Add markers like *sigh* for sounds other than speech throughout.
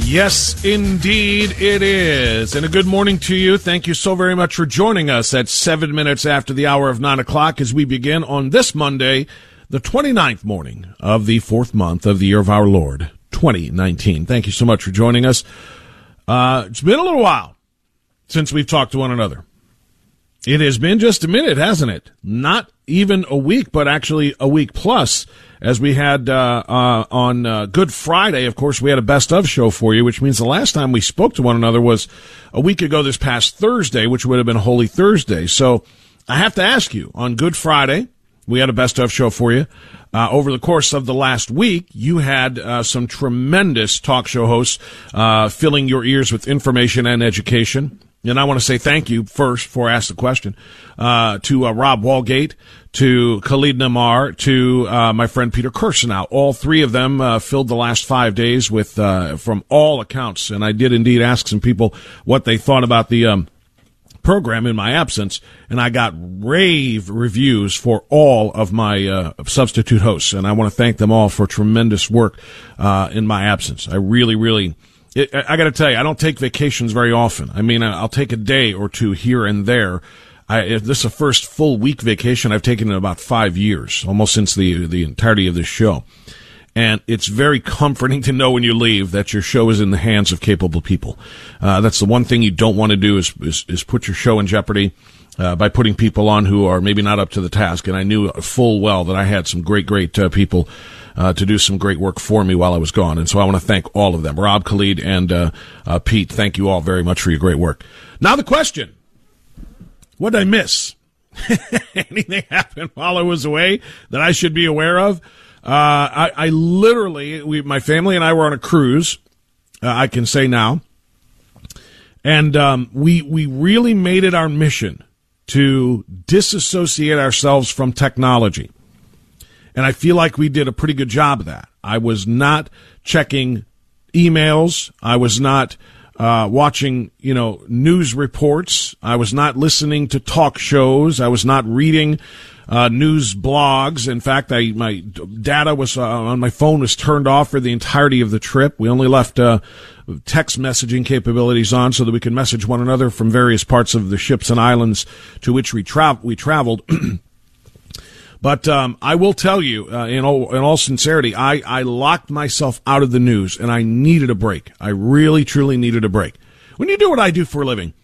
Yes, indeed it is. And a good morning to you. Thank you so very much for joining us at seven minutes after the hour of nine o'clock as we begin on this Monday, the 29th morning of the fourth month of the year of our Lord, 2019. Thank you so much for joining us. Uh, it's been a little while since we've talked to one another. It has been just a minute, hasn't it? Not even a week, but actually a week plus. As we had uh, uh, on uh, Good Friday, of course, we had a best of show for you, which means the last time we spoke to one another was a week ago this past Thursday, which would have been Holy Thursday. So I have to ask you on Good Friday, we had a best of show for you. Uh, over the course of the last week, you had uh, some tremendous talk show hosts uh, filling your ears with information and education. And I want to say thank you first for asking the question uh, to uh, Rob Walgate, to Khalid Namar, to uh, my friend Peter Kirsanow. All three of them uh, filled the last five days with, uh, from all accounts. And I did indeed ask some people what they thought about the um, program in my absence, and I got rave reviews for all of my uh, substitute hosts. And I want to thank them all for tremendous work in my absence. I really, really I got to tell you, I don't take vacations very often. I mean, I'll take a day or two here and there. I, this is the first full week vacation I've taken in about five years, almost since the the entirety of this show. And it's very comforting to know when you leave that your show is in the hands of capable people. Uh, that's the one thing you don't want to do is, is, is put your show in jeopardy. Uh, by putting people on who are maybe not up to the task. And I knew full well that I had some great, great uh, people uh, to do some great work for me while I was gone. And so I want to thank all of them. Rob, Khalid, and uh, uh, Pete, thank you all very much for your great work. Now the question. What did I miss? *laughs* Anything happened while I was away that I should be aware of? Uh, I, I, literally, we, my family and I were on a cruise. Uh, I can say now, and um, we we really made it our mission to disassociate ourselves from technology. And I feel like we did a pretty good job of that. I was not checking emails. I was not uh, watching, you know, news reports. I was not listening to talk shows. I was not reading uh, news blogs. In fact, I, my data was uh, on my phone was turned off for the entirety of the trip. We only left uh, text messaging capabilities on so that we could message one another from various parts of the ships and islands to which we, tra- we traveled. *clears throat* But um, I will tell you, uh, in all in all sincerity, I, I locked myself out of the news, and I needed a break. I really, truly needed a break. When you do what I do for a living,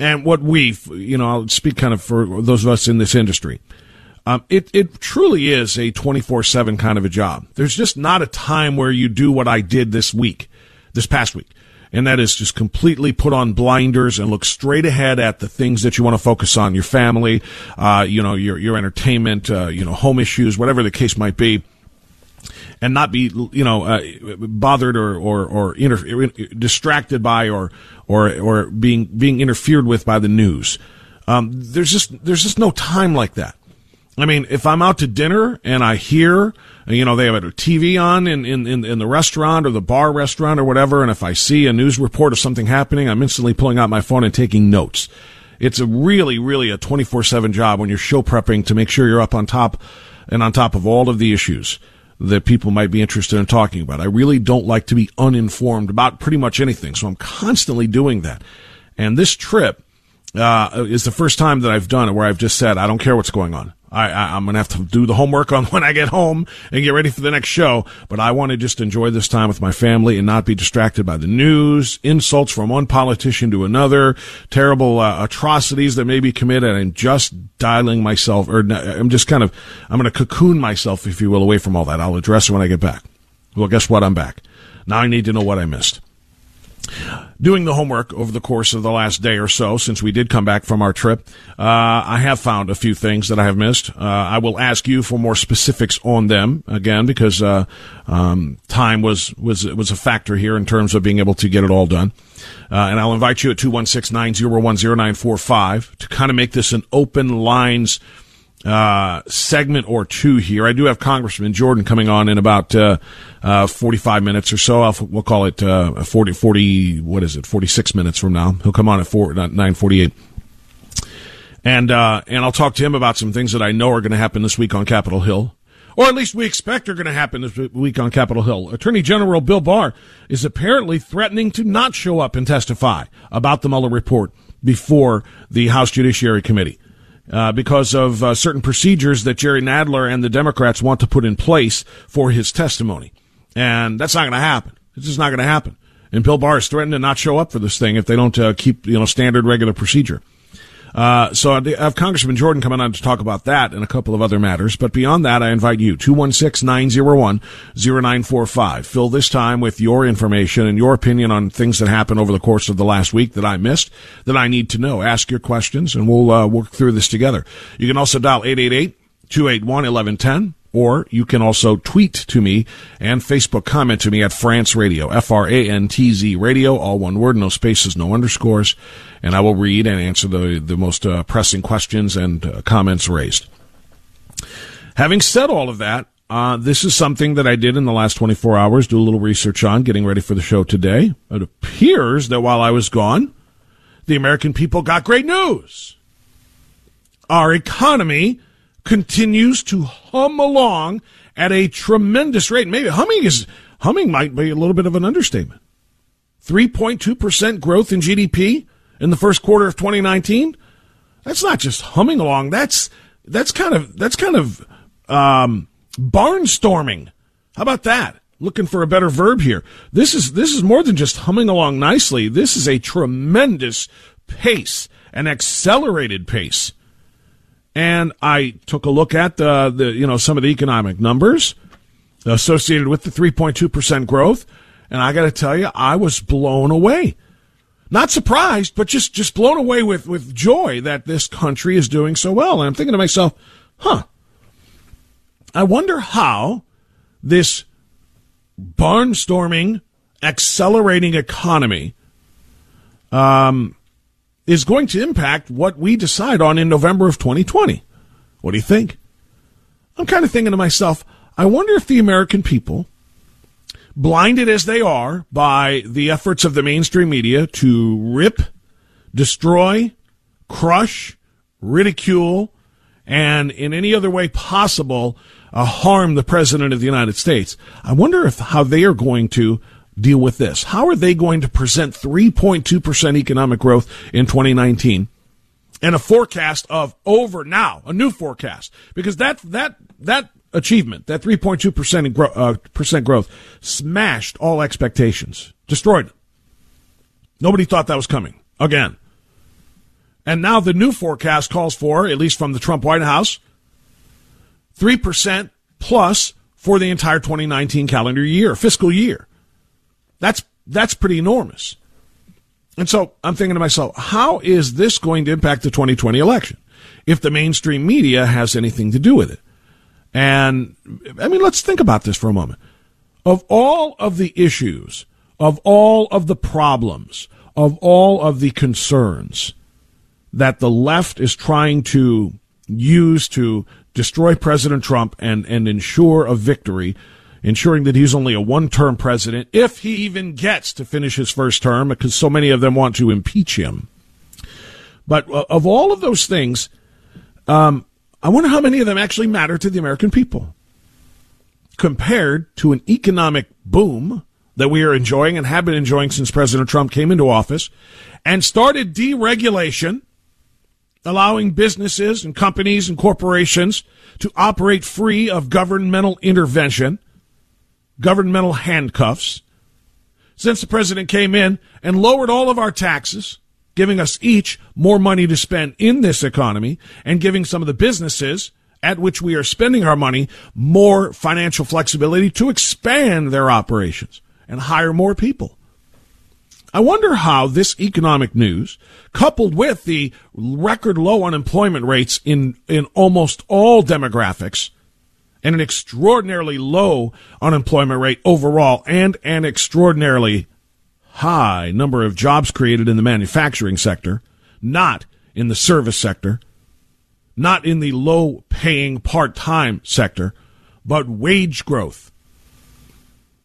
and what we, you know, I'll speak kind of for those of us in this industry. Um, it it truly is a twenty four seven kind of a job. There's just not a time where you do what I did this week, this past week. And that is just completely put on blinders and look straight ahead at the things that you want to focus on your family, uh, you know, your, your entertainment, uh, you know, home issues, whatever the case might be. And not be, you know, uh, bothered or or, or inter- distracted by or or or being being interfered with by the news. Um, there's just there's just no time like that. I mean, if I'm out to dinner and I hear, you know, they have a TV on in, in, in, in, the restaurant or the bar restaurant or whatever, and if I see a news report of something happening, I'm instantly pulling out my phone and taking notes. It's a really, really a 24-7 job when you're show prepping to make sure you're up on top and on top of all of the issues that people might be interested in talking about. I really don't like to be uninformed about pretty much anything, so I'm constantly doing that. And this trip, uh, is the first time that I've done it where I've just said, I don't care what's going on. I, I, am going to have to do the homework on *laughs* when I get home and get ready for the next show. But I want to just enjoy this time with my family and not be distracted by the news, insults from one politician to another, terrible uh, atrocities that may be committed. And just dialing myself, or I'm just kind of, I'm going to cocoon myself, if you will, away from all that. I'll address it when I get back. Well, guess what? I'm back. Now I need to know what I missed doing the homework over the course of the last day or so since we did come back from our trip, uh, I have found a few things that I have missed. Uh, I will ask you for more specifics on them again because uh, um, time was was was a factor here in terms of being able to get it all done. Uh, and I'll invite you at 216-901-0945 to kind of make this an open lines uh, segment or two here. I do have Congressman Jordan coming on in about uh, uh, 45 minutes or so. I'll, we'll call it uh, 40, 40, what is it, 46 minutes from now. He'll come on at 4, 948. And, uh, and I'll talk to him about some things that I know are going to happen this week on Capitol Hill. Or at least we expect are going to happen this week on Capitol Hill. Attorney General Bill Barr is apparently threatening to not show up and testify about the Mueller report before the House Judiciary Committee uh, because of uh, certain procedures that Jerry Nadler and the Democrats want to put in place for his testimony. And that's not going to happen. It's just not going to happen. And Bill Barr is threatening to not show up for this thing if they don't uh, keep, you know, standard regular procedure. Uh, so I have Congressman Jordan coming on to talk about that and a couple of other matters. But beyond that, I invite you, 216-901-0945. Fill this time with your information and your opinion on things that happened over the course of the last week that I missed, that I need to know. Ask your questions and we'll uh, work through this together. You can also dial 888 281 1110 or you can also tweet to me and Facebook comment to me at Frantz Radio, F-R-A-N-T-Z Radio, all one word, no spaces, no underscores, and I will read and answer the, the most uh, pressing questions and uh, comments raised. Having said all of that, uh, this is something that I did in the last 24 hours, do a little research on, getting ready for the show today. It appears that while I was gone, the American people got great news. Our economy continues to hum along at a tremendous rate. Maybe humming is humming might be a little bit of an understatement. 3.2% growth in GDP in the first quarter of 2019. That's not just humming along. That's that's kind of that's kind of um, barnstorming. How about that? Looking for a better verb here. This is this is more than just humming along nicely. This is a tremendous pace, an accelerated pace and I took a look at the, the you know some of the economic numbers associated with the 3.2 percent growth, and I got to tell you, I was blown away. Not surprised, but just just blown away with with joy that this country is doing so well. And I'm thinking to myself, huh? I wonder how this barnstorming, accelerating economy um, is going to impact what we decide on in November of 2020. What do you think? I'm kind of thinking to myself, I wonder if the American people, blinded as they are by the efforts of the mainstream media to rip, destroy, crush, ridicule, and in any other way possible, uh, harm the President of the United States. I wonder if how they are going to deal with this? How are they going to present 3.2% economic growth in 2019 and a forecast of over now, a new forecast? Because that, that, that achievement, that 3.2% gro- uh, percent growth smashed all expectations, destroyed. Nobody thought that was coming again. And now the new forecast calls for, at least from the Trump White House, 3% plus for the entire 2019 calendar year, fiscal year. That's That's pretty enormous. And so I'm thinking to myself, how is this going to impact the 2020 election if the mainstream media has anything to do with it? And I mean, let's think about this for a moment. Of all of the issues, of all of the problems, of all of the concerns that the left is trying to use to destroy President Trump and, and ensure a victory ensuring that he's only a one term president, if he even gets to finish his first term, because so many of them want to impeach him. But uh, of all of those things, um, I wonder how many of them actually matter to the American people compared to an economic boom that we are enjoying and have been enjoying since President Trump came into office and started deregulation, allowing businesses and companies and corporations to operate free of governmental intervention governmental handcuffs. Since the president came in and lowered all of our taxes, giving us each more money to spend in this economy and giving some of the businesses at which we are spending our money more financial flexibility to expand their operations and hire more people. I wonder how this economic news, coupled with the record low unemployment rates in, in almost all demographics, and an extraordinarily low unemployment rate overall and an extraordinarily high number of jobs created in the manufacturing sector, not in the service sector, not in the low paying part time sector, but wage growth,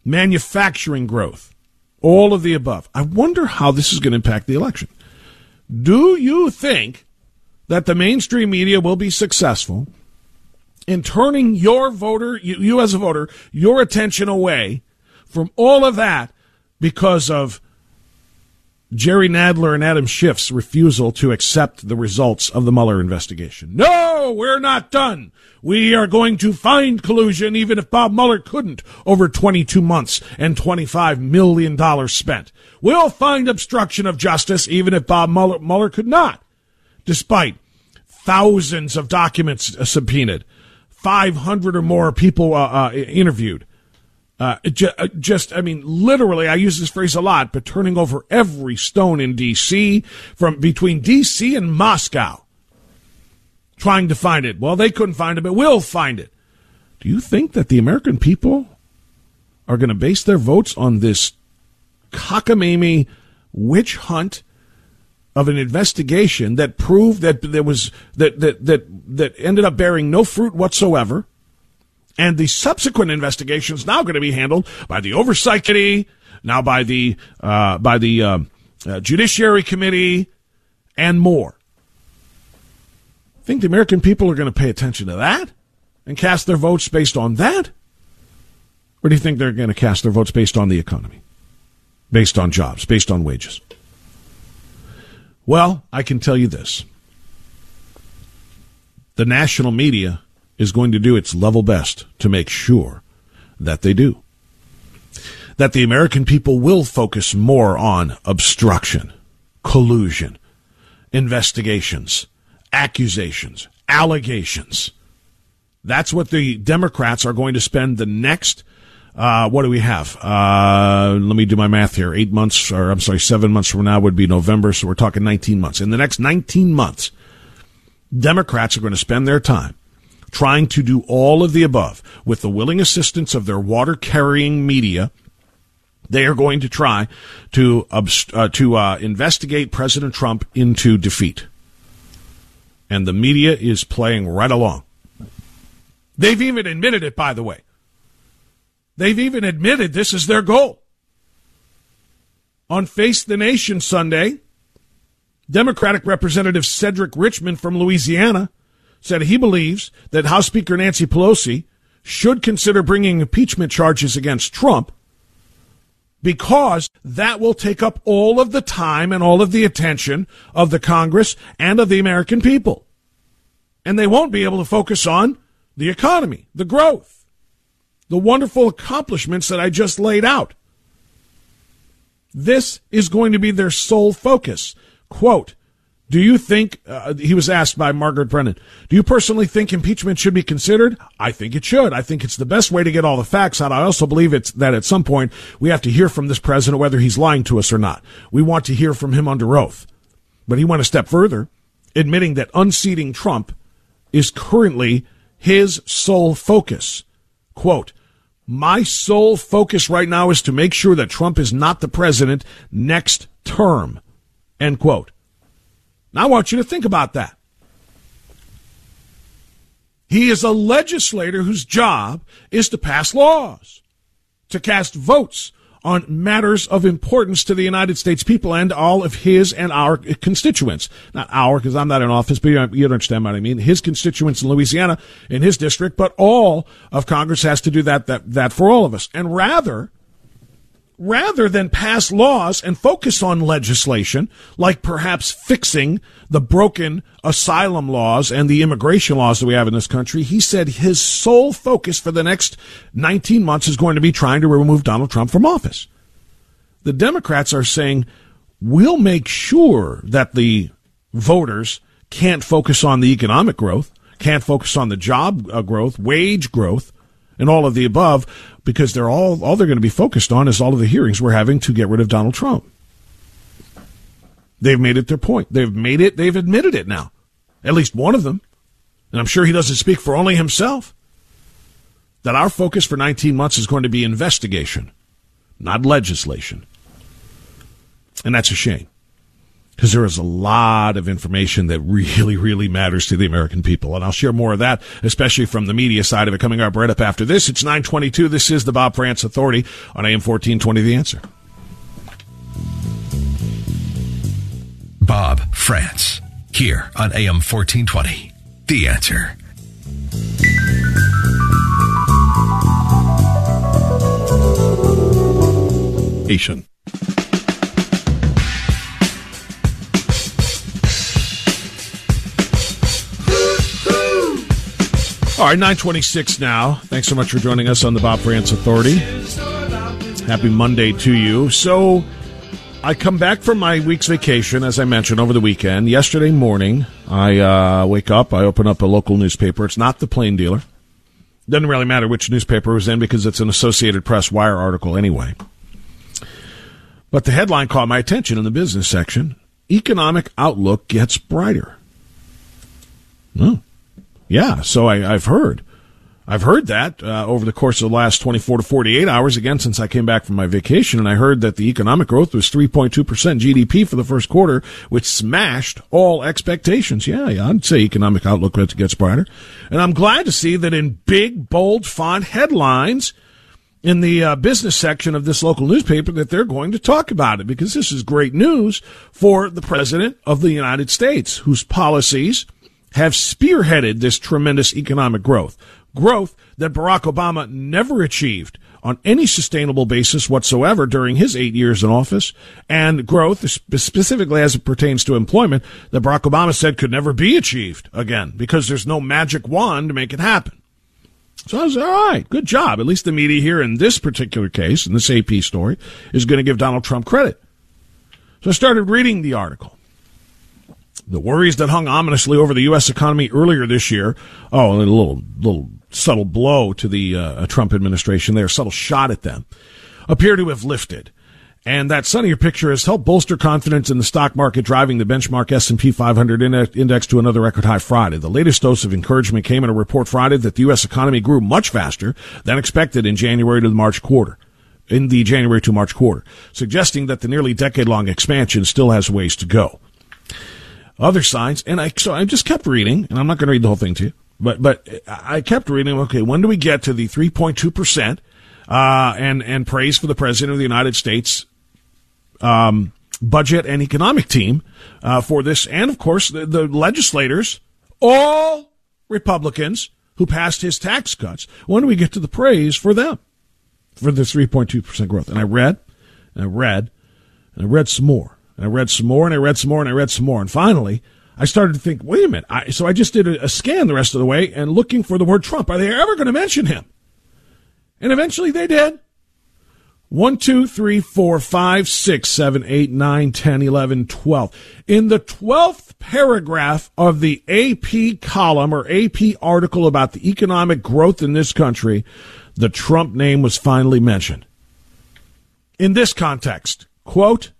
manufacturing growth, all of the above. I wonder how this is going to impact the election. Do you think that the mainstream media will be successful in turning your voter, you, you as a voter, your attention away from all of that because of Jerry Nadler and Adam Schiff's refusal to accept the results of the Mueller investigation. No, we're not done. We are going to find collusion even if Bob Mueller couldn't over 22 months and $25 million spent. We'll find obstruction of justice even if Bob Mueller, Mueller could not, despite thousands of documents subpoenaed 500 or more people uh, uh, interviewed. Uh, uh, just, I mean, literally, I use this phrase a lot, but turning over every stone in D.C. from between D.C. and Moscow, trying to find it. Well, they couldn't find it, but we'll find it. Do you think that the American people are going to base their votes on this cockamamie witch hunt of an investigation that proved that there was that that that that ended up bearing no fruit whatsoever, and the subsequent investigation is now going to be handled by the oversight committee, now by the uh, by the uh, uh, judiciary committee, and more. Think the American people are going to pay attention to that and cast their votes based on that, or do you think they're going to cast their votes based on the economy, based on jobs, based on wages? Well, I can tell you this. The national media is going to do its level best to make sure that they do. That the American people will focus more on obstruction, collusion, investigations, accusations, allegations. That's what the Democrats are going to spend the next uh, what do we have? Uh, let me do my math here. Eight months, or I'm sorry, seven months from now would be November, so we're talking 19 months. In the next 19 months, Democrats are going to spend their time trying to do all of the above with the willing assistance of their water carrying media. They are going to try to uh, to uh, investigate President Trump into defeat, and the media is playing right along. They've even admitted it, by the way. They've even admitted this is their goal. On Face the Nation Sunday, Democratic Representative Cedric Richmond from Louisiana said he believes that House Speaker Nancy Pelosi should consider bringing impeachment charges against Trump because that will take up all of the time and all of the attention of the Congress and of the American people. And they won't be able to focus on the economy, the growth the wonderful accomplishments that I just laid out. This is going to be their sole focus. Quote, Do you think, uh, he was asked by Margaret Brennan, do you personally think impeachment should be considered? I think it should. I think it's the best way to get all the facts out. I also believe it's that at some point we have to hear from this president whether he's lying to us or not. We want to hear from him under oath. But he went a step further, admitting that unseating Trump is currently his sole focus. Quote, my sole focus right now is to make sure that Trump is not the president next term. End quote. Now I want you to think about that. He is a legislator whose job is to pass laws, to cast votes on matters of importance to the United States people and all of his and our constituents. Not our, because I'm not in office, but you understand what I mean. His constituents in Louisiana, in his district, but all of Congress has to do that, that, that for all of us. And rather, rather than pass laws and focus on legislation, like perhaps fixing the broken asylum laws and the immigration laws that we have in this country, he said his sole focus for the next 19 months is going to be trying to remove Donald Trump from office. The Democrats are saying, we'll make sure that the voters can't focus on the economic growth, can't focus on the job uh, growth, wage growth, and all of the above because they're all all they're going to be focused on is all of the hearings we're having to get rid of Donald Trump. They've made it their point. They've made it. They've admitted it now. At least one of them. And I'm sure he doesn't speak for only himself. That our focus for 19 months is going to be investigation, not legislation. And that's a shame because there is a lot of information that really, really matters to the American people. And I'll share more of that, especially from the media side of it coming up right up after this. It's 922. This is the Bob Frantz Authority on AM 1420, The Answer. Bob Frantz here on AM 1420, The Answer. Asian. All right, 926 now. Thanks so much for joining us on the Bob Frantz Authority. Happy Monday to you. So, I come back from my week's vacation, as I mentioned, over the weekend. Yesterday morning, I uh, wake up, I open up a local newspaper. It's not the Plain Dealer. Doesn't really matter which newspaper it was in because it's an Associated Press wire article anyway. But the headline caught my attention in the business section Economic Outlook Gets Brighter. Hmm. Yeah, so I, have heard. I've heard that uh, over the course of the last 24 to 48 hours, again, since I came back from my vacation, and I heard that the economic growth was 3.2% GDP for the first quarter, which smashed all expectations. Yeah, yeah I'd say economic outlook gets brighter. And I'm glad to see that in big, bold font headlines in the uh, business section of this local newspaper that they're going to talk about it because this is great news for the President of the United States, whose policies – have spearheaded this tremendous economic growth. Growth that Barack Obama never achieved on any sustainable basis whatsoever during his eight years in office, and growth, specifically as it pertains to employment, that Barack Obama said could never be achieved again because there's no magic wand to make it happen. So I was all right, good job. At least the media here in this particular case, in this AP story, is going to give Donald Trump credit. So I started reading the article. The worries that hung ominously over the U.S. economy earlier this year. Oh, a little, little subtle blow to the uh, Trump administration there, subtle shot at them, appear to have lifted. And that sunnier picture has helped bolster confidence in the stock market, driving the benchmark S&P 500 index to another record high Friday. The latest dose of encouragement came in a report Friday that the U.S. economy grew much faster than expected in January to the March quarter in the January to March quarter, suggesting that the nearly decade long expansion still has ways to go other signs. And I, so I just kept reading, and I'm not going to read the whole thing to you, but, but I kept reading, okay, when do we get to the 3.2%, uh, and, and praise for the President of the United States, um, budget and economic team, uh, for this. And of course, the, the legislators, all Republicans who passed his tax cuts. When do we get to the praise for them? For the 3.2% growth. And I read, and I read, and I read some more. And I read some more and I read some more and I read some more. And finally, I started to think, wait a minute. I, so I just did a, a scan the rest of the way and looking for the word Trump. Are they ever going to mention him? And eventually they did. 1, 2, 3, 4, 5, 6, 7, 8, 9, 10, 11, 12. In the 12th paragraph of the AP column or AP article about the economic growth in this country, the Trump name was finally mentioned. In this context, quote,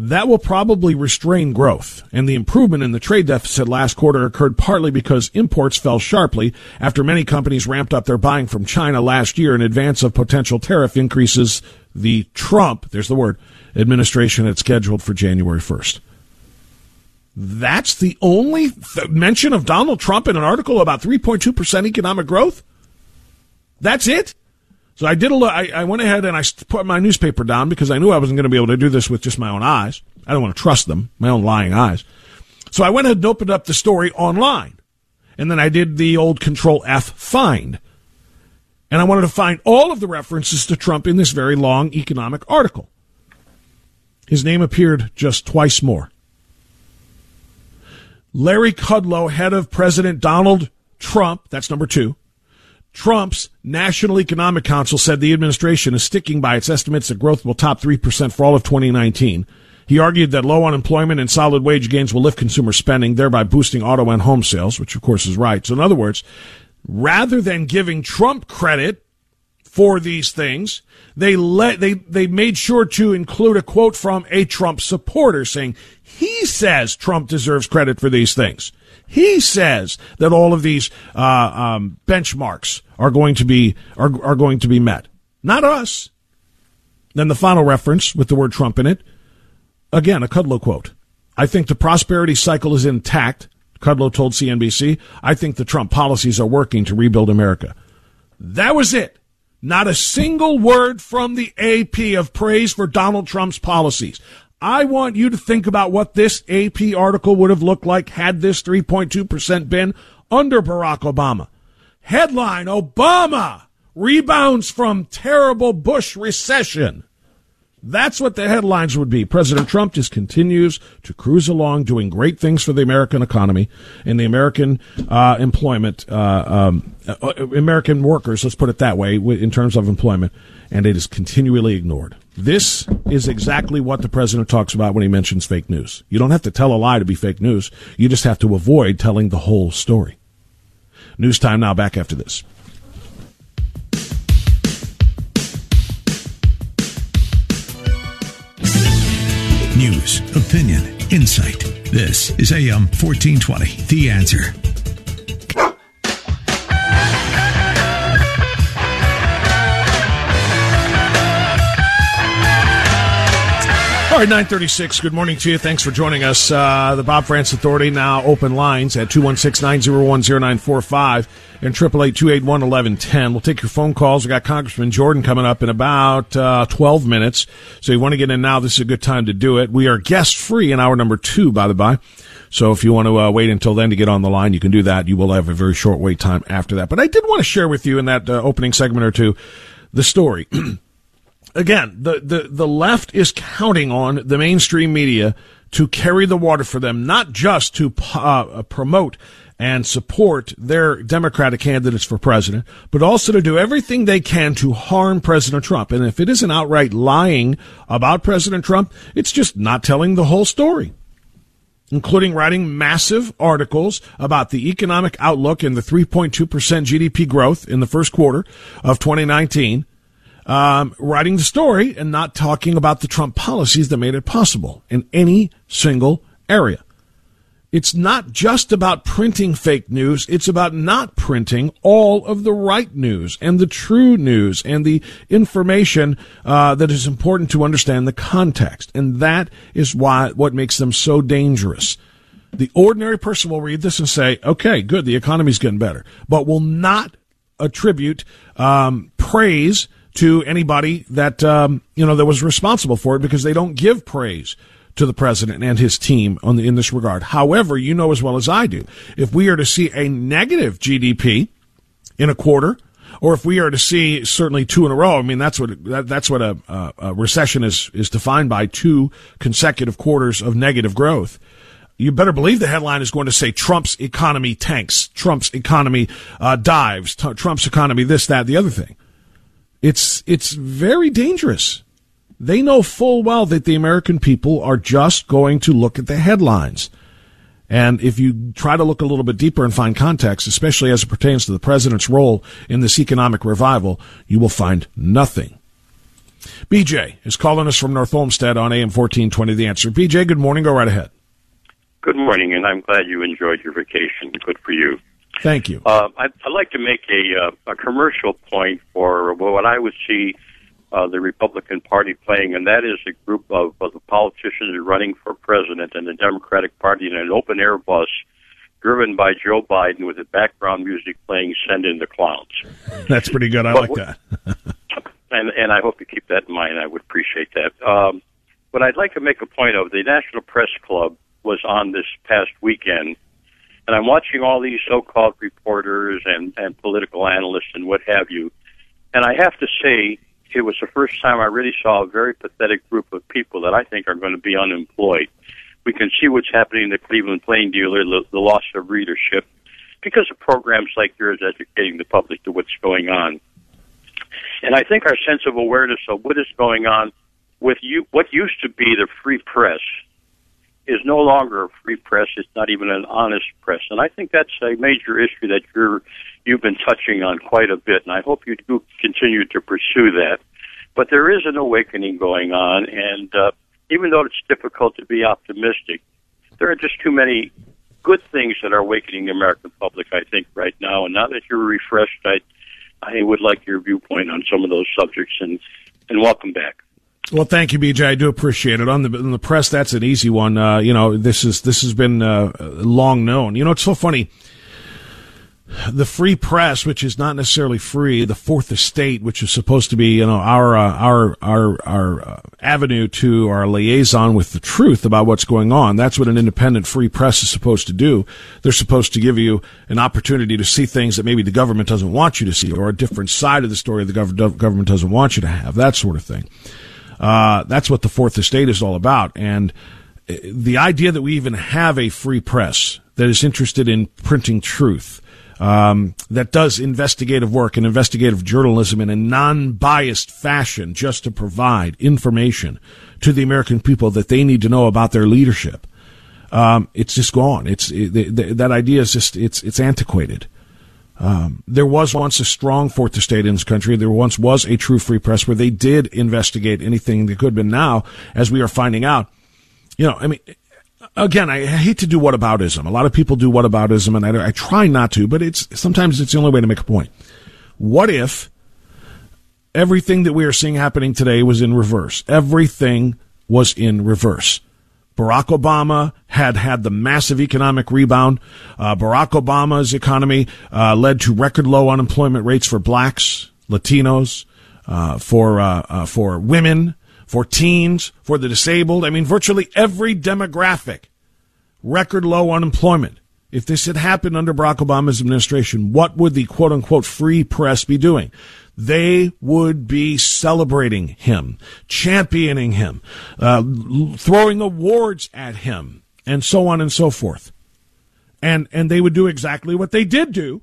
that will probably restrain growth, and the improvement in the trade deficit last quarter occurred partly because imports fell sharply after many companies ramped up their buying from China last year in advance of potential tariff increases the Trump, there's the word, administration had scheduled for January 1st. That's the only th- mention of Donald Trump in an article about 3.2% economic growth? That's it? So I did a look, I, I went ahead and I put my newspaper down because I knew I wasn't going to be able to do this with just my own eyes. I don't want to trust them, my own lying eyes. So I went ahead and opened up the story online. And then I did the old control F find. And I wanted to find all of the references to Trump in this very long economic article. His name appeared just twice more. Larry Kudlow, head of President Donald Trump, that's number two. Trump's National Economic Council said the administration is sticking by its estimates that growth will top 3% for all of 2019. He argued that low unemployment and solid wage gains will lift consumer spending, thereby boosting auto and home sales, which of course is right. So in other words, rather than giving Trump credit for these things, they let they they made sure to include a quote from a Trump supporter saying he says Trump deserves credit for these things. He says that all of these uh, um, benchmarks are going to be are, are going to be met, not us. Then the final reference with the word Trump in it, again a Kudlow quote. I think the prosperity cycle is intact. Kudlow told CNBC. I think the Trump policies are working to rebuild America. That was it. Not a single word from the AP of praise for Donald Trump's policies. I want you to think about what this AP article would have looked like had this 3.2% been under Barack Obama. Headline Obama rebounds from terrible Bush recession. That's what the headlines would be. President Trump just continues to cruise along, doing great things for the American economy and the American uh, employment, uh, um, uh, American workers. Let's put it that way, in terms of employment, and it is continually ignored. This is exactly what the president talks about when he mentions fake news. You don't have to tell a lie to be fake news. You just have to avoid telling the whole story. News time now. Back after this. News, opinion, insight. This is AM 1420. The answer. Right, 936. Good morning to you. Thanks for joining us. Uh, the Bob Frantz Authority now open lines at 216 901 0945 and 888 We'll take your phone calls. We got Congressman Jordan coming up in about uh, 12 minutes. So you want to get in now, this is a good time to do it. We are guest free in hour number two, by the by. So if you want to uh, wait until then to get on the line, you can do that. You will have a very short wait time after that. But I did want to share with you in that uh, opening segment or two the story. *clears throat* Again, the, the, the left is counting on the mainstream media to carry the water for them, not just to uh, promote and support their Democratic candidates for president, but also to do everything they can to harm President Trump. And if it isn't outright lying about President Trump, it's just not telling the whole story including writing massive articles about the economic outlook and the 3.2% GDP growth in the first quarter of 2019, um, writing the story and not talking about the Trump policies that made it possible in any single area. It's not just about printing fake news. It's about not printing all of the right news and the true news and the information uh, that is important to understand the context. And that is why what makes them so dangerous. The ordinary person will read this and say, "Okay, good, the economy's getting better," but will not attribute um, praise to anybody that um, you know that was responsible for it because they don't give praise to the president and his team on the, in this regard. However, you know as well as I do, if we are to see a negative GDP in a quarter, or if we are to see certainly two in a row, I mean that's what that, that's what a, a, a recession is is defined by two consecutive quarters of negative growth. You better believe the headline is going to say Trump's economy tanks, Trump's economy uh, dives, Trump's economy this, that, the other thing. It's it's very dangerous They know full well that the American people are just going to look at the headlines. And if you try to look a little bit deeper and find context, especially as it pertains to the president's role in this economic revival, you will find nothing. BJ is calling us from North Olmsted on AM 1420 The Answer. BJ, good morning. Go right ahead. Good morning, and I'm glad you enjoyed your vacation. Good for you. Thank you. Uh, I'd, I'd, like to make a, uh, a commercial point for what I would see uh, the Republican Party playing, and that is a group of, of the politicians running for president in the Democratic Party in an open air bus driven by Joe Biden with the background music playing Send in the Clowns. That's pretty good. I but, like that. *laughs* and, and I hope you keep that in mind. I would appreciate that. Um, but I'd like to make a point of the National Press Club was on this past weekend, and I'm watching all these so-called reporters and, and political analysts and what have you, and I have to say it was the first time I really saw a very pathetic group of people that I think are going to be unemployed. We can see what's happening in the Cleveland Plain Dealer, the, the loss of readership, because of programs like yours educating the public to what's going on. And I think our sense of awareness of what is going on with you, what used to be the free press, is no longer a free press. It's not even an honest press, and I think that's a major issue that you're you've been touching on quite a bit, and I hope you do continue to pursue that. But there is an awakening going on, and uh, even though it's difficult to be optimistic, there are just too many good things that are awakening the American public, I think, right now. And now that you're refreshed, I, I would like your viewpoint on some of those subjects, and, and welcome back. Well, thank you, BJ. I do appreciate it. On the the press, that's an easy one. Uh, you know, this is this has been uh, long known. You know, it's so funny the free press, which is not necessarily free, the Fourth Estate, which is supposed to be, you know, our uh, our our our uh, avenue to our liaison with the truth about what's going on. That's what an independent free press is supposed to do. They're supposed to give you an opportunity to see things that maybe the government doesn't want you to see, or a different side of the story the gov- government doesn't want you to have. That sort of thing. Uh, that's what the Fourth Estate is all about, and uh, the idea that we even have a free press that is interested in printing truth um, that does investigative work and investigative journalism in a non-biased fashion just to provide information to the American people that they need to know about their leadership. Um, it's just gone. It's it, the, that idea is just it's it's antiquated. Um, there was once a strong fourth estate in this country. There once was a true free press where they did investigate anything that could have been. Now, as we are finding out, you know, I mean, again, I hate to do whataboutism. A lot of people do whataboutism, and I, I try not to, but it's sometimes it's the only way to make a point. What if everything that we are seeing happening today was in reverse? Everything was in reverse. Barack Obama had had the massive economic rebound. Uh, Barack Obama's economy uh, led to record low unemployment rates for blacks, Latinos, uh, for uh, uh, for women, for teens, for the disabled. I mean, virtually every demographic. Record low unemployment. If this had happened under Barack Obama's administration, what would the quote unquote free press be doing? They would be celebrating him, championing him, uh, throwing awards at him, and so on and so forth. And, and they would do exactly what they did do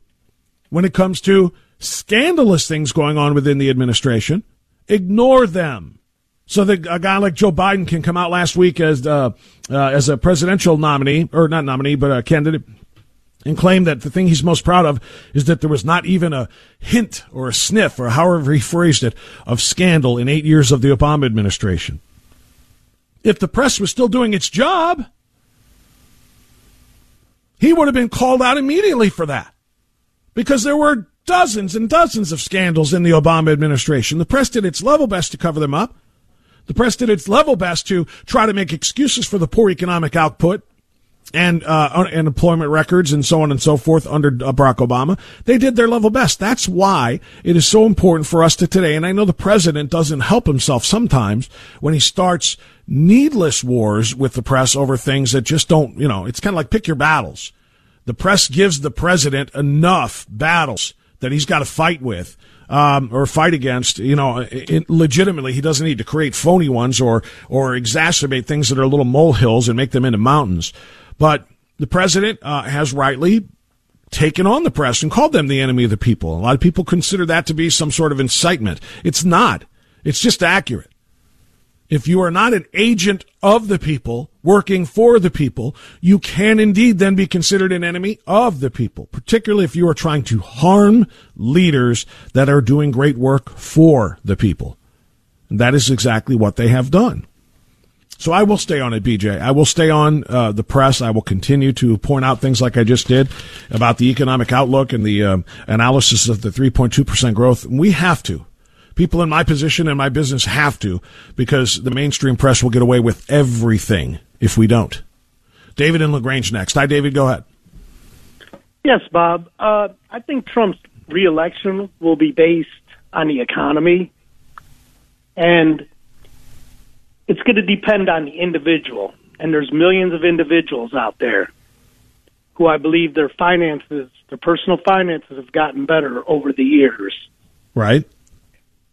when it comes to scandalous things going on within the administration. Ignore them so that a guy like Joe Biden can come out last week as uh, uh, as a presidential nominee, or not nominee, but a candidate, and claim that the thing he's most proud of is that there was not even a hint or a sniff, or however he phrased it, of scandal in eight years of the Obama administration. If the press was still doing its job, he would have been called out immediately for that. Because there were dozens and dozens of scandals in the Obama administration. The press did its level best to cover them up. The press did its level best to try to make excuses for the poor economic output and uh, and employment records and so on and so forth under uh, Barack Obama. They did their level best. That's why it is so important for us to today. And I know the president doesn't help himself sometimes when he starts needless wars with the press over things that just don't, you know, it's kind of like pick your battles. The press gives the president enough battles that he's got to fight with um, or fight against, you know, it, legitimately, he doesn't need to create phony ones or or exacerbate things that are little molehills and make them into mountains. But the president uh, has rightly taken on the press and called them the enemy of the people. A lot of people consider that to be some sort of incitement. It's not. It's just accurate. if you are not an agent of the people working for the people, you can indeed then be considered an enemy of the people, particularly if you are trying to harm leaders that are doing great work for the people. And that is exactly what they have done. So I will stay on it, BJ. I will stay on uh, the press. I will continue to point out things like I just did about the economic outlook and the um, analysis of the 3.2% growth. We have to people in my position and my business have to because the mainstream press will get away with everything if we don't. David in LaGrange next. Hi, David. Go ahead. Yes, Bob. Uh, I think Trump's reelection will be based on the economy, and it's going to depend on the individual. And there's millions of individuals out there who I believe their finances, their personal finances, have gotten better over the years. Right.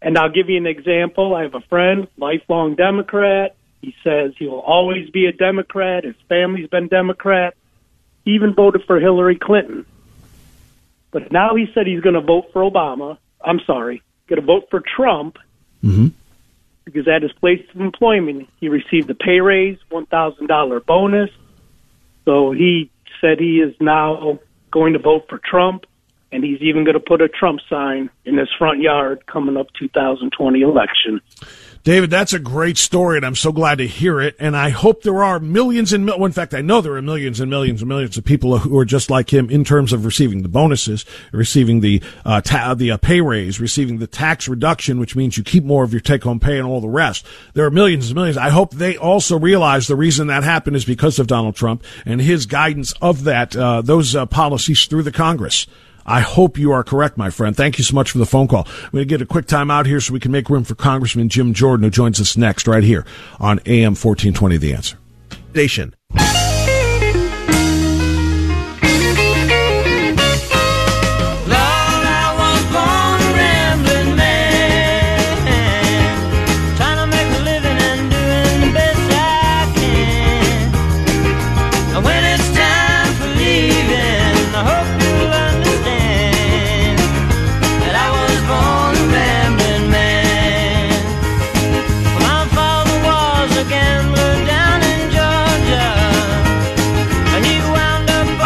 And I'll give you an example. I have a friend, lifelong Democrat. He says he will always be a Democrat. His family's been Democrat. He even voted for Hillary Clinton. But now he said he's going to vote for Obama. I'm sorry, going to vote for Trump mm-hmm. Because at his place of employment, he received a pay raise, $1,000 bonus. So he said he is now going to vote for Trump and he's even going to put a Trump sign in his front yard coming up 2020 election. David, that's a great story, and I'm so glad to hear it. And I hope there are millions and well, in fact, I know there are millions and millions and millions of people who are just like him in terms of receiving the bonuses, receiving the uh, ta- the uh, pay raise, receiving the tax reduction, which means you keep more of your take home pay and all the rest. There are millions and millions. I hope they also realize the reason that happened is because of Donald Trump and his guidance of that uh, those uh, policies through the Congress. I hope you are correct, my friend. Thank you so much for the phone call. We're going to get a quick time out here so we can make room for Congressman Jim Jordan, who joins us next right here on AM 1420 The Answer. Station.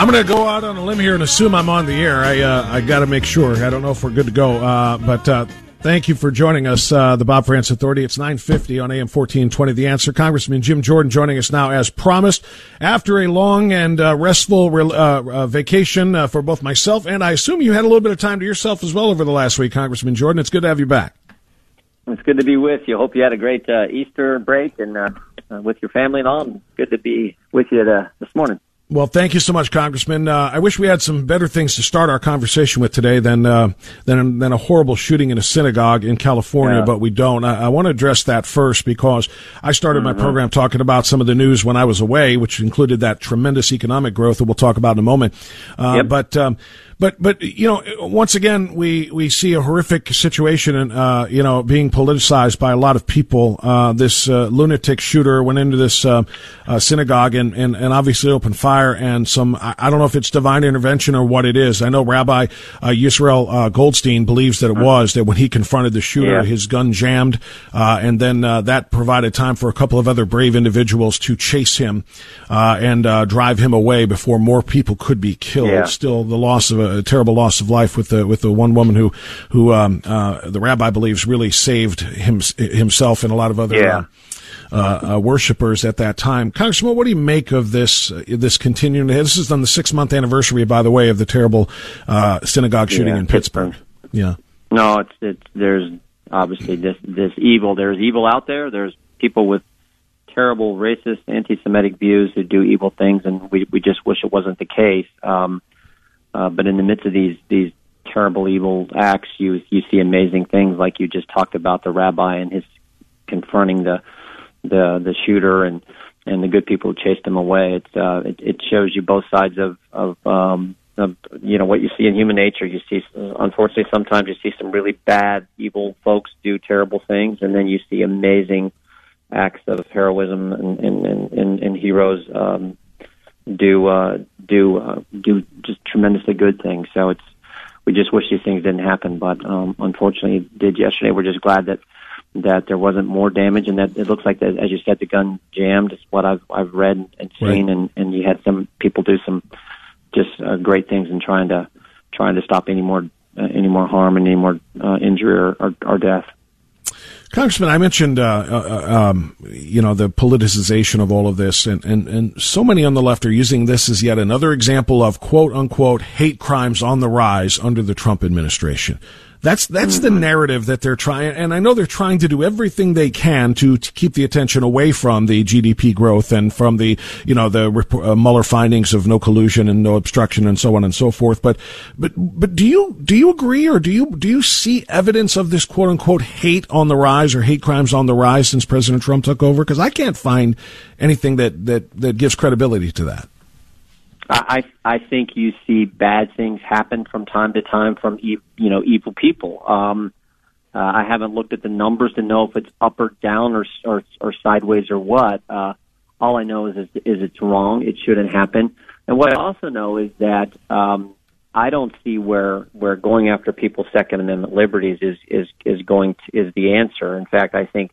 I'm going to go out on a limb here and assume I'm on the air. I uh, I got to make sure. I don't know if we're good to go, uh, but uh, thank you for joining us, uh, the Bob Frantz Authority. It's 9:50 on AM 1420. The Answer. Congressman Jim Jordan joining us now, as promised, after a long and uh, restful uh, vacation for both myself and I assume you had a little bit of time to yourself as well over the last week, Congressman Jordan. It's good to have you back. It's good to be with you. Hope you had a great Easter break and with your family and all. Good to be with you this morning. Well, thank you so much, Congressman. Uh, I wish we had some better things to start our conversation with today than uh, than than a horrible shooting in a synagogue in California, yeah. but we don't. I, I, want to address that first because I started mm-hmm. my program talking about some of the news when I was away, which included that tremendous economic growth that we'll talk about in a moment. Uh, yep. But um, but but you know, once again, we we see a horrific situation, and uh, you know, being politicized by a lot of people. Uh, this uh, lunatic shooter went into this uh, uh, synagogue and, and and obviously opened fire. And some I, don't know if it's divine intervention or what it is. I know Rabbi uh, Yisrael Goldstein believes that it was that when he confronted the shooter, yeah. his gun jammed, and then that provided time for a couple of other brave individuals to chase him and drive him away before more people could be killed. Yeah. Still, the loss of a a terrible loss of life with the with the one woman who who um, uh, the rabbi believes really saved him himself and a lot of other. Yeah. Uh, uh, worshippers at that time. Congressman, what do you make of this uh, this continuing? This is on the six month anniversary, by the way, of the terrible uh, synagogue shooting yeah, in Pittsburgh. Pittsburgh. Yeah. No, it's it's there's obviously this this evil. There's evil out there. There's people with terrible racist, anti-Semitic views who do evil things, and we we just wish it wasn't the case. Um, uh, but in the midst of these these terrible evil acts, you you see amazing things like you just talked about the rabbi and his confronting the the the shooter and and the good people who chased him away. It's uh, it, it shows you both sides of of um, of you know what you see in human nature. You see, unfortunately, sometimes you see some really bad, evil folks do terrible things, and then you see amazing acts of heroism and and and, and, and heroes um, do uh, do uh, do just tremendously good things. So it's we just wish these things didn't happen, but um, unfortunately, it did yesterday. We're just glad that that there wasn't more damage, and that it looks like that, as you said, the gun jammed. Is what I've I've read and seen, right. and and you had some people do some just uh, great things in trying to trying to stop any more uh, any more harm and any more uh, injury or, or, or death. Congressman, I mentioned, uh, uh, um, you know, the politicization of all of this, and, and, and so many on the left are using this as yet another example of quote unquote hate crimes on the rise under the Trump administration. That's that's the mm-hmm. narrative that they're trying, and I know they're trying to do everything they can to, to keep the attention away from the GDP growth and from the you know the uh, Mueller findings of no collusion and no obstruction and so on and so forth. But but but do you do you agree or do you do you see evidence of this quote unquote hate on the rise or hate crimes on the rise since President Trump took over? Because I can't find anything that that that gives credibility to that. I I think you see bad things happen from time to time from you know evil people. Um, uh, I haven't looked at the numbers to know if it's up or down or or, or sideways or what. Uh, all I know is, is it's wrong. It shouldn't happen. And what I also know is that um, I don't see where where going after people's Second Amendment liberties is is is going to, is the answer. In fact, I think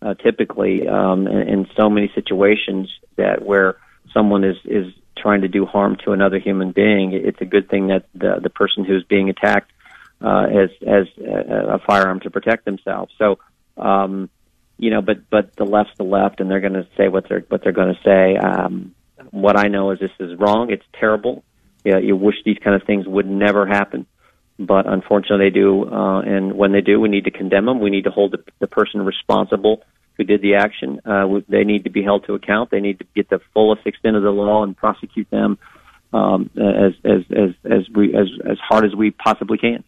uh, typically um, in, in so many situations that where someone is is trying to do harm to another human being, it's a good thing that the the person who's being attacked uh, has has a, firearm to protect themselves. So, um, you know, but but the left's the left, and they're going to say what they're what they're going to say. Um, what I know is this is wrong. It's terrible. Yeah, you wish these kind of things would never happen, but unfortunately they do. Uh, and when they do, we need to condemn them. We need to hold the, the person responsible who did the action. Uh, they need to be held to account. They need to get the fullest extent of the law and prosecute them um, as, as as as we as as hard as we possibly can.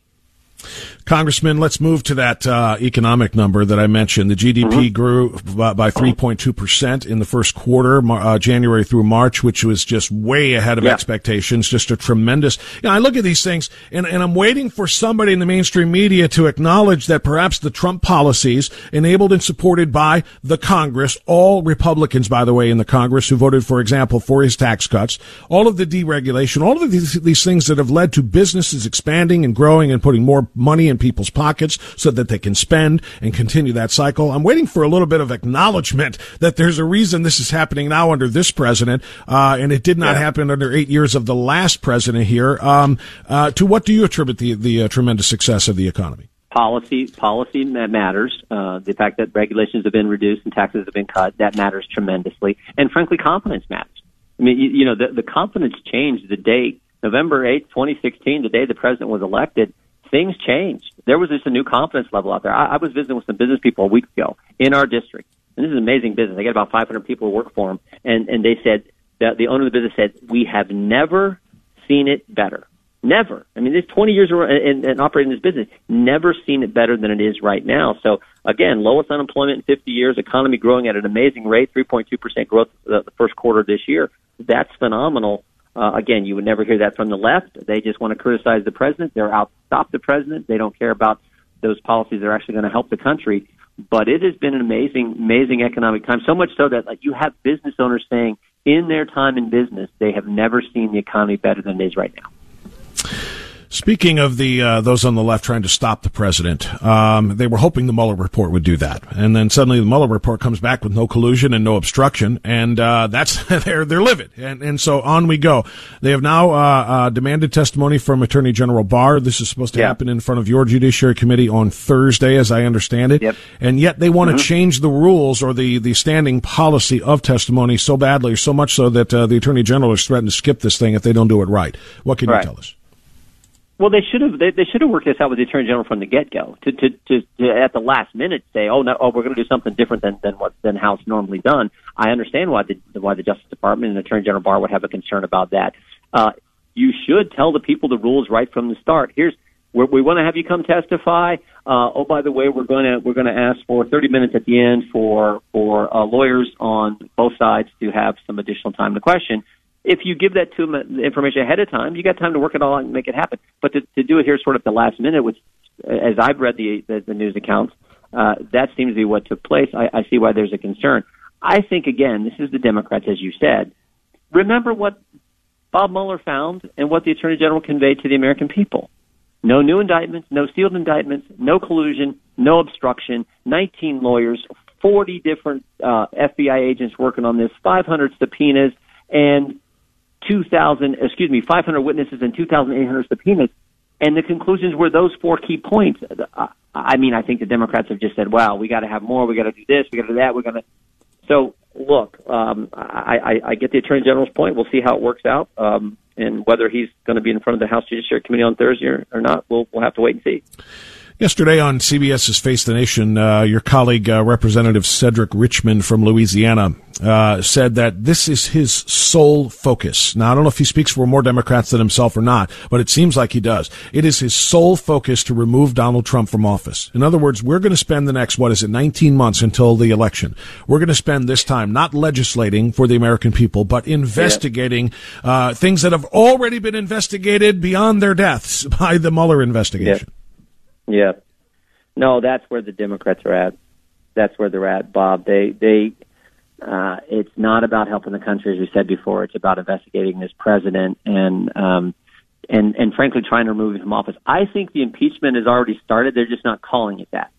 Congressman, let's move to that uh, economic number that I mentioned. The GDP mm-hmm. grew by 3.2% in the first quarter, uh, January through March, which was just way ahead of yeah. expectations. Just a tremendous. You know, I look at these things and, and I'm waiting for somebody in the mainstream media to acknowledge that perhaps the Trump policies enabled and supported by the Congress, all Republicans, by the way, in the Congress who voted, for example, for his tax cuts, all of the deregulation, all of these, these things that have led to businesses expanding and growing and putting more money in people's pockets so that they can spend and continue that cycle. I'm waiting for a little bit of acknowledgement that there's a reason this is happening now under this president, uh, and it did not yeah. happen under eight years of the last president here. Um, uh, to what do you attribute the, the uh, tremendous success of the economy? Policy, policy matters. Uh, the fact that regulations have been reduced and taxes have been cut, that matters tremendously. And frankly, confidence matters. I mean, you, you know, the, the confidence changed the day November 8th, 2016, the day the president was elected things changed. There was just a new confidence level out there. I, I was visiting with some business people a week ago in our district, and this is an amazing business. They got about 500 people who work for them, and and they said that the owner of the business said we have never seen it better. Never. I mean, there's 20 years in, in operating this business. Never seen it better than it is right now. So again, lowest unemployment in 50 years, economy growing at an amazing rate, 3.2% growth the, the first quarter of this year. That's phenomenal. Uh, again, you would never hear that from the left. They just want to criticize the president. They're out to stop the president. They don't care about those policies that are actually going to help the country. But it has been an amazing, amazing economic time. So much so that like, you have business owners saying in their time in business, they have never seen the economy better than it is right now. Speaking of the uh, those on the left trying to stop the president, um, they were hoping the Mueller report would do that, and then suddenly the Mueller report comes back with no collusion and no obstruction, and uh, *laughs* that's they're they're livid, and and so on we go. They have now uh, uh demanded testimony from Attorney General Barr. This is supposed to yeah. happen in front of your Judiciary Committee on Thursday, as I understand it, yep. and yet they want to mm-hmm. change the rules or the the standing policy of testimony so badly, so much so that uh, the Attorney General is threatened to skip this thing if they don't do it right. What can right. you tell us? Well, they should have they, they should have worked this out with the attorney general from the get go. To, to to to at the last minute say, oh no, oh we're going to do something different than than what than how it's normally done. I understand why the why the Justice Department and Attorney General Barr would have a concern about that. Uh, you should tell the people the rules right from the start. Here's we're, we want to have you come testify. Uh, oh, by the way, we're going to we're going to ask for 30 minutes at the end for for uh, lawyers on both sides to have some additional time to question if you give that to them the information ahead of time, you got time to work it all out and make it happen. But to, to do it here sort of the last minute, which, as I've read the the, the news accounts, uh, that seems to be what took place. I, I see why there's a concern. I think again, this is the Democrats, as you said. Remember what Bob Mueller found and what the Attorney General conveyed to the American people. No new indictments, no sealed indictments, no collusion, no obstruction, 19 lawyers, 40 different uh, FBI agents working on this, 500 subpoenas, and 2,000, excuse me, 500 witnesses and 2,800 subpoenas. And the conclusions were those four key points. I mean, I think the Democrats have just said, "Wow, we got to have more. We got to do this. We got to do that. We're going to." So, look, um, I, I, I get the Attorney General's point. We'll see how it works out, um, and whether he's going to be in front of the House Judiciary Committee on Thursday or, or not, we'll we'll have to wait and see. Yesterday on CBS's Face the Nation, uh, your colleague, uh, Representative Cedric Richmond from Louisiana, uh, said that this is his sole focus. Now, I don't know if he speaks for more Democrats than himself or not, but it seems like he does. It is his sole focus to remove Donald Trump from office. In other words, we're going to spend the next, what is it, 19 months until the election. We're going to spend this time not legislating for the American people, but investigating uh, things that have already been investigated beyond their deaths *laughs* by the Mueller investigation. Yeah. No, that's where the Democrats are at. That's where they're at, Bob. They they uh, it's not about helping the country, as we said before. It's about investigating this president and um, and and frankly trying to remove him from office. I think the impeachment has already started. They're just not calling it that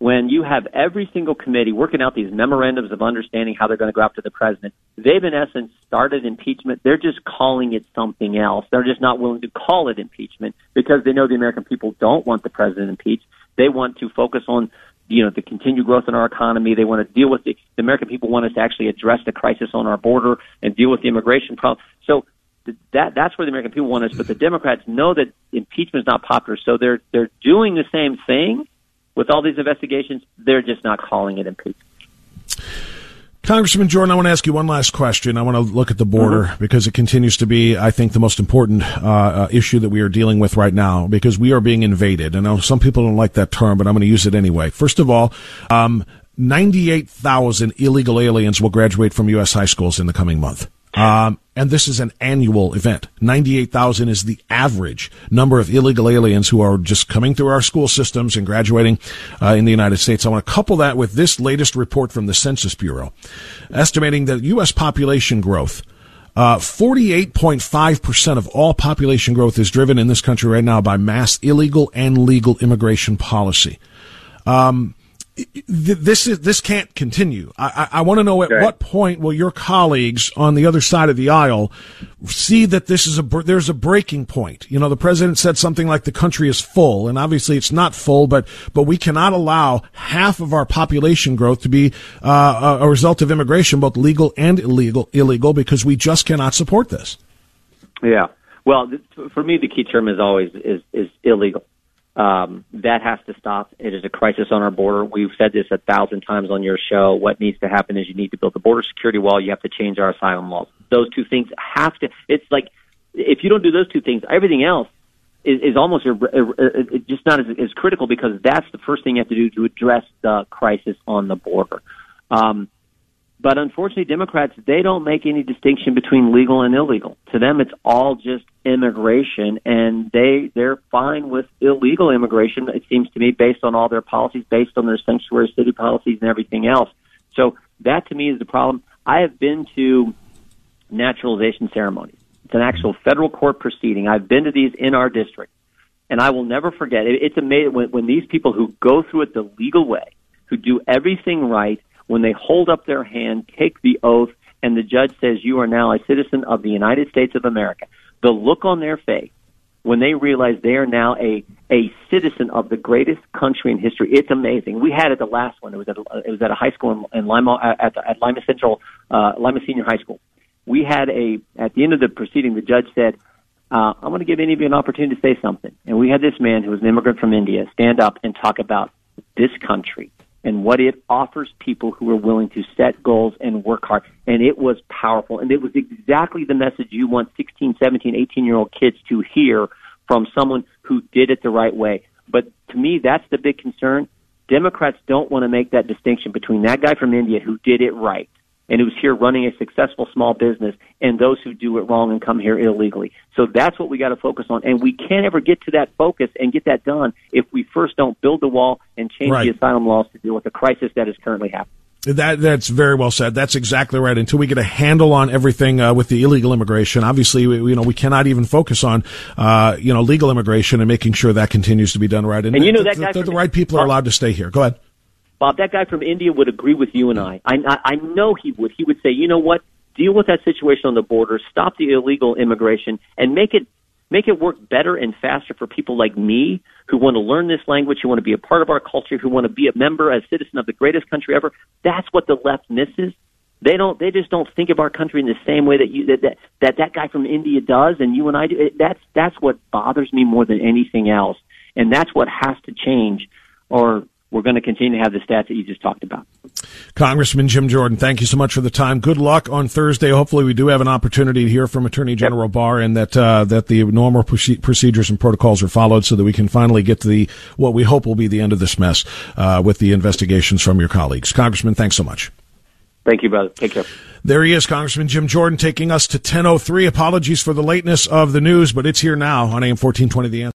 when you have every single committee working out these memorandums of understanding how they're going to go after the president, they've in essence started impeachment. They're just calling it something else. They're just not willing to call it impeachment because they know the American people don't want the president impeached. They want to focus on you know the continued growth in our economy. They want to deal with the, the American people want us to actually address the crisis on our border and deal with the immigration problem. So that that's where the American people want us. But the Democrats know that impeachment is not popular, so they're they're doing the same thing with all these investigations, they're just not calling it impeachment. Congressman Jordan, I want to ask you one last question. I want to look at the border mm-hmm. because it continues to be, I think, the most important uh, issue that we are dealing with right now because we are being invaded. And I know some people don't like that term, but I'm going to use it anyway. First of all, um, 98,000 illegal aliens will graduate from U.S. high schools in the coming month. Um, and this is an annual event. 98,000 is the average number of illegal aliens who are just coming through our school systems and graduating uh, in the United States. I want to couple that with this latest report from the Census Bureau, estimating that U.S. population growth uh, 48.5% of all population growth is driven in this country right now by mass illegal and legal immigration policy. Um, this is this can't continue. I, I, I want to know at what point will your colleagues on the other side of the aisle see that this is a there's a breaking point. You know, the president said something like the country is full, and obviously it's not full, but but we cannot allow half of our population growth to be uh, a result of immigration, both legal and illegal, illegal, because we just cannot support this. Yeah. Well, for me, the key term is always is is illegal. Um, that has to stop. It is a crisis on our border. We've said this a thousand times on your show. What needs to happen is you need to build a border security wall. You have to change our asylum laws. Those two things have to. It's like if you don't do those two things, everything else is, is almost a, a, a, just not as, as critical because that's the first thing you have to do to address the crisis on the border. Um, but unfortunately, Democrats, they don't make any distinction between legal and illegal. To them, it's all just immigration, and they, they're fine with illegal immigration, it seems to me, based on all their policies, based on their sanctuary city policies and everything else. So that to me is the problem. I have been to naturalization ceremonies. It's an actual federal court proceeding. I've been to these in our district, and I will never forget. It's amazing when, when these people who go through it the legal way, who do everything right, when they hold up their hand, take the oath, and the judge says, You are now a citizen of the United States of America. The look on their face when they realize they are now a, a citizen of the greatest country in history, it's amazing. We had it the last one. It was at a, it was at a high school in, in Lima at, the, at Lima Central, uh, Lima Senior High School. We had a at the end of the proceeding, the judge said, uh, "I'm going to give any of you an opportunity to say something." And we had this man who was an immigrant from India stand up and talk about this country and what it offers people who are willing to set goals and work hard. And it was powerful. And it was exactly the message you want 16, 17, 18 year old kids to hear from someone who did it the right way. But to me, that's the big concern. Democrats don't want to make that distinction between that guy from India who did it right and who's here running a successful small business and those who do it wrong and come here illegally. So that's what we got to focus on. And we can't ever get to that focus and get that done if we first don't build the wall and change right. the asylum laws to deal with the crisis that is currently happening. That that's very well said. That's exactly right. Until we get a handle on everything uh, with the illegal immigration, obviously, we, you know, we cannot even focus on, uh, you know, legal immigration and making sure that continues to be done right. And, and you know that the, the right people are allowed to stay here. Go ahead, Bob. That guy from India would agree with you and I. I, I know he would. He would say, you know what? Deal with that situation on the border. Stop the illegal immigration and make it make it work better and faster for people like me who want to learn this language, who want to be a part of our culture, who want to be a member, a citizen of the greatest country ever. That's what the left misses. They don't. They just don't think of our country in the same way that you that that that, that guy from India does, and you and I do. That's that's what bothers me more than anything else, and that's what has to change, or we're going to continue to have the stats that you just talked about. Congressman Jim Jordan, thank you so much for the time. Good luck on Thursday. Hopefully, we do have an opportunity to hear from Attorney General yep. Barr and that uh, that the normal procedures and protocols are followed, so that we can finally get to the what we hope will be the end of this mess uh, with the investigations from your colleagues. Congressman, thanks so much. Thank you, brother. Take care. There he is, Congressman Jim Jordan, taking us to 10:03. Apologies for the lateness of the news, but it's here now on AM 1420. The answer.